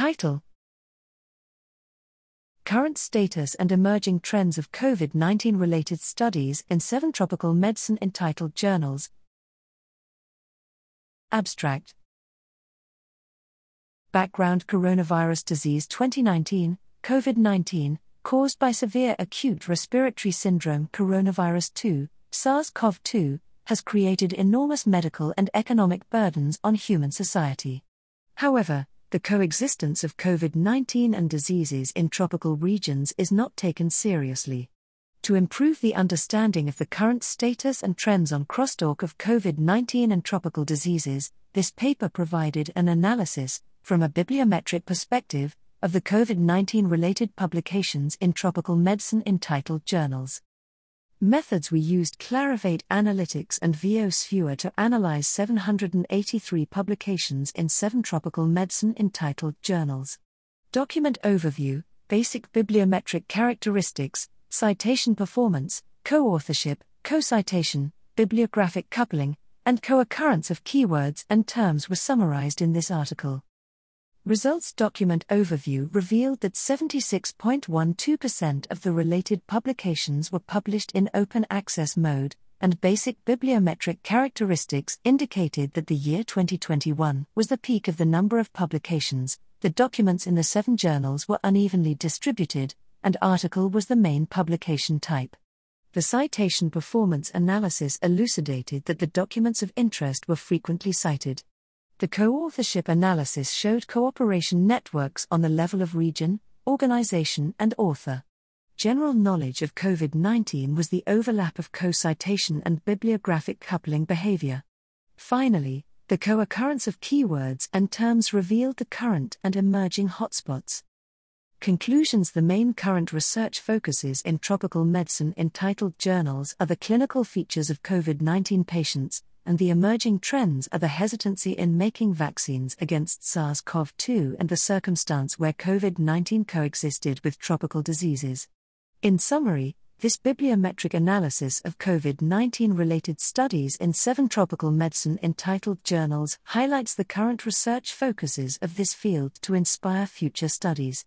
Title Current status and emerging trends of COVID 19 related studies in seven tropical medicine entitled journals. Abstract Background Coronavirus Disease 2019, COVID 19, caused by severe acute respiratory syndrome coronavirus 2, SARS CoV 2, has created enormous medical and economic burdens on human society. However, the coexistence of COVID 19 and diseases in tropical regions is not taken seriously. To improve the understanding of the current status and trends on crosstalk of COVID 19 and tropical diseases, this paper provided an analysis, from a bibliometric perspective, of the COVID 19 related publications in tropical medicine entitled journals. Methods we used Clarivate Analytics and VOSviewer to analyze 783 publications in seven tropical medicine entitled journals. Document Overview, Basic Bibliometric Characteristics, Citation Performance, Co authorship, co citation, bibliographic coupling, and co occurrence of keywords and terms were summarized in this article. Results document overview revealed that 76.12% of the related publications were published in open access mode, and basic bibliometric characteristics indicated that the year 2021 was the peak of the number of publications. The documents in the seven journals were unevenly distributed, and article was the main publication type. The citation performance analysis elucidated that the documents of interest were frequently cited. The co authorship analysis showed cooperation networks on the level of region, organization, and author. General knowledge of COVID 19 was the overlap of co citation and bibliographic coupling behavior. Finally, the co occurrence of keywords and terms revealed the current and emerging hotspots. Conclusions The main current research focuses in tropical medicine entitled journals are the clinical features of COVID 19 patients, and the emerging trends are the hesitancy in making vaccines against SARS CoV 2 and the circumstance where COVID 19 coexisted with tropical diseases. In summary, this bibliometric analysis of COVID 19 related studies in seven tropical medicine entitled journals highlights the current research focuses of this field to inspire future studies.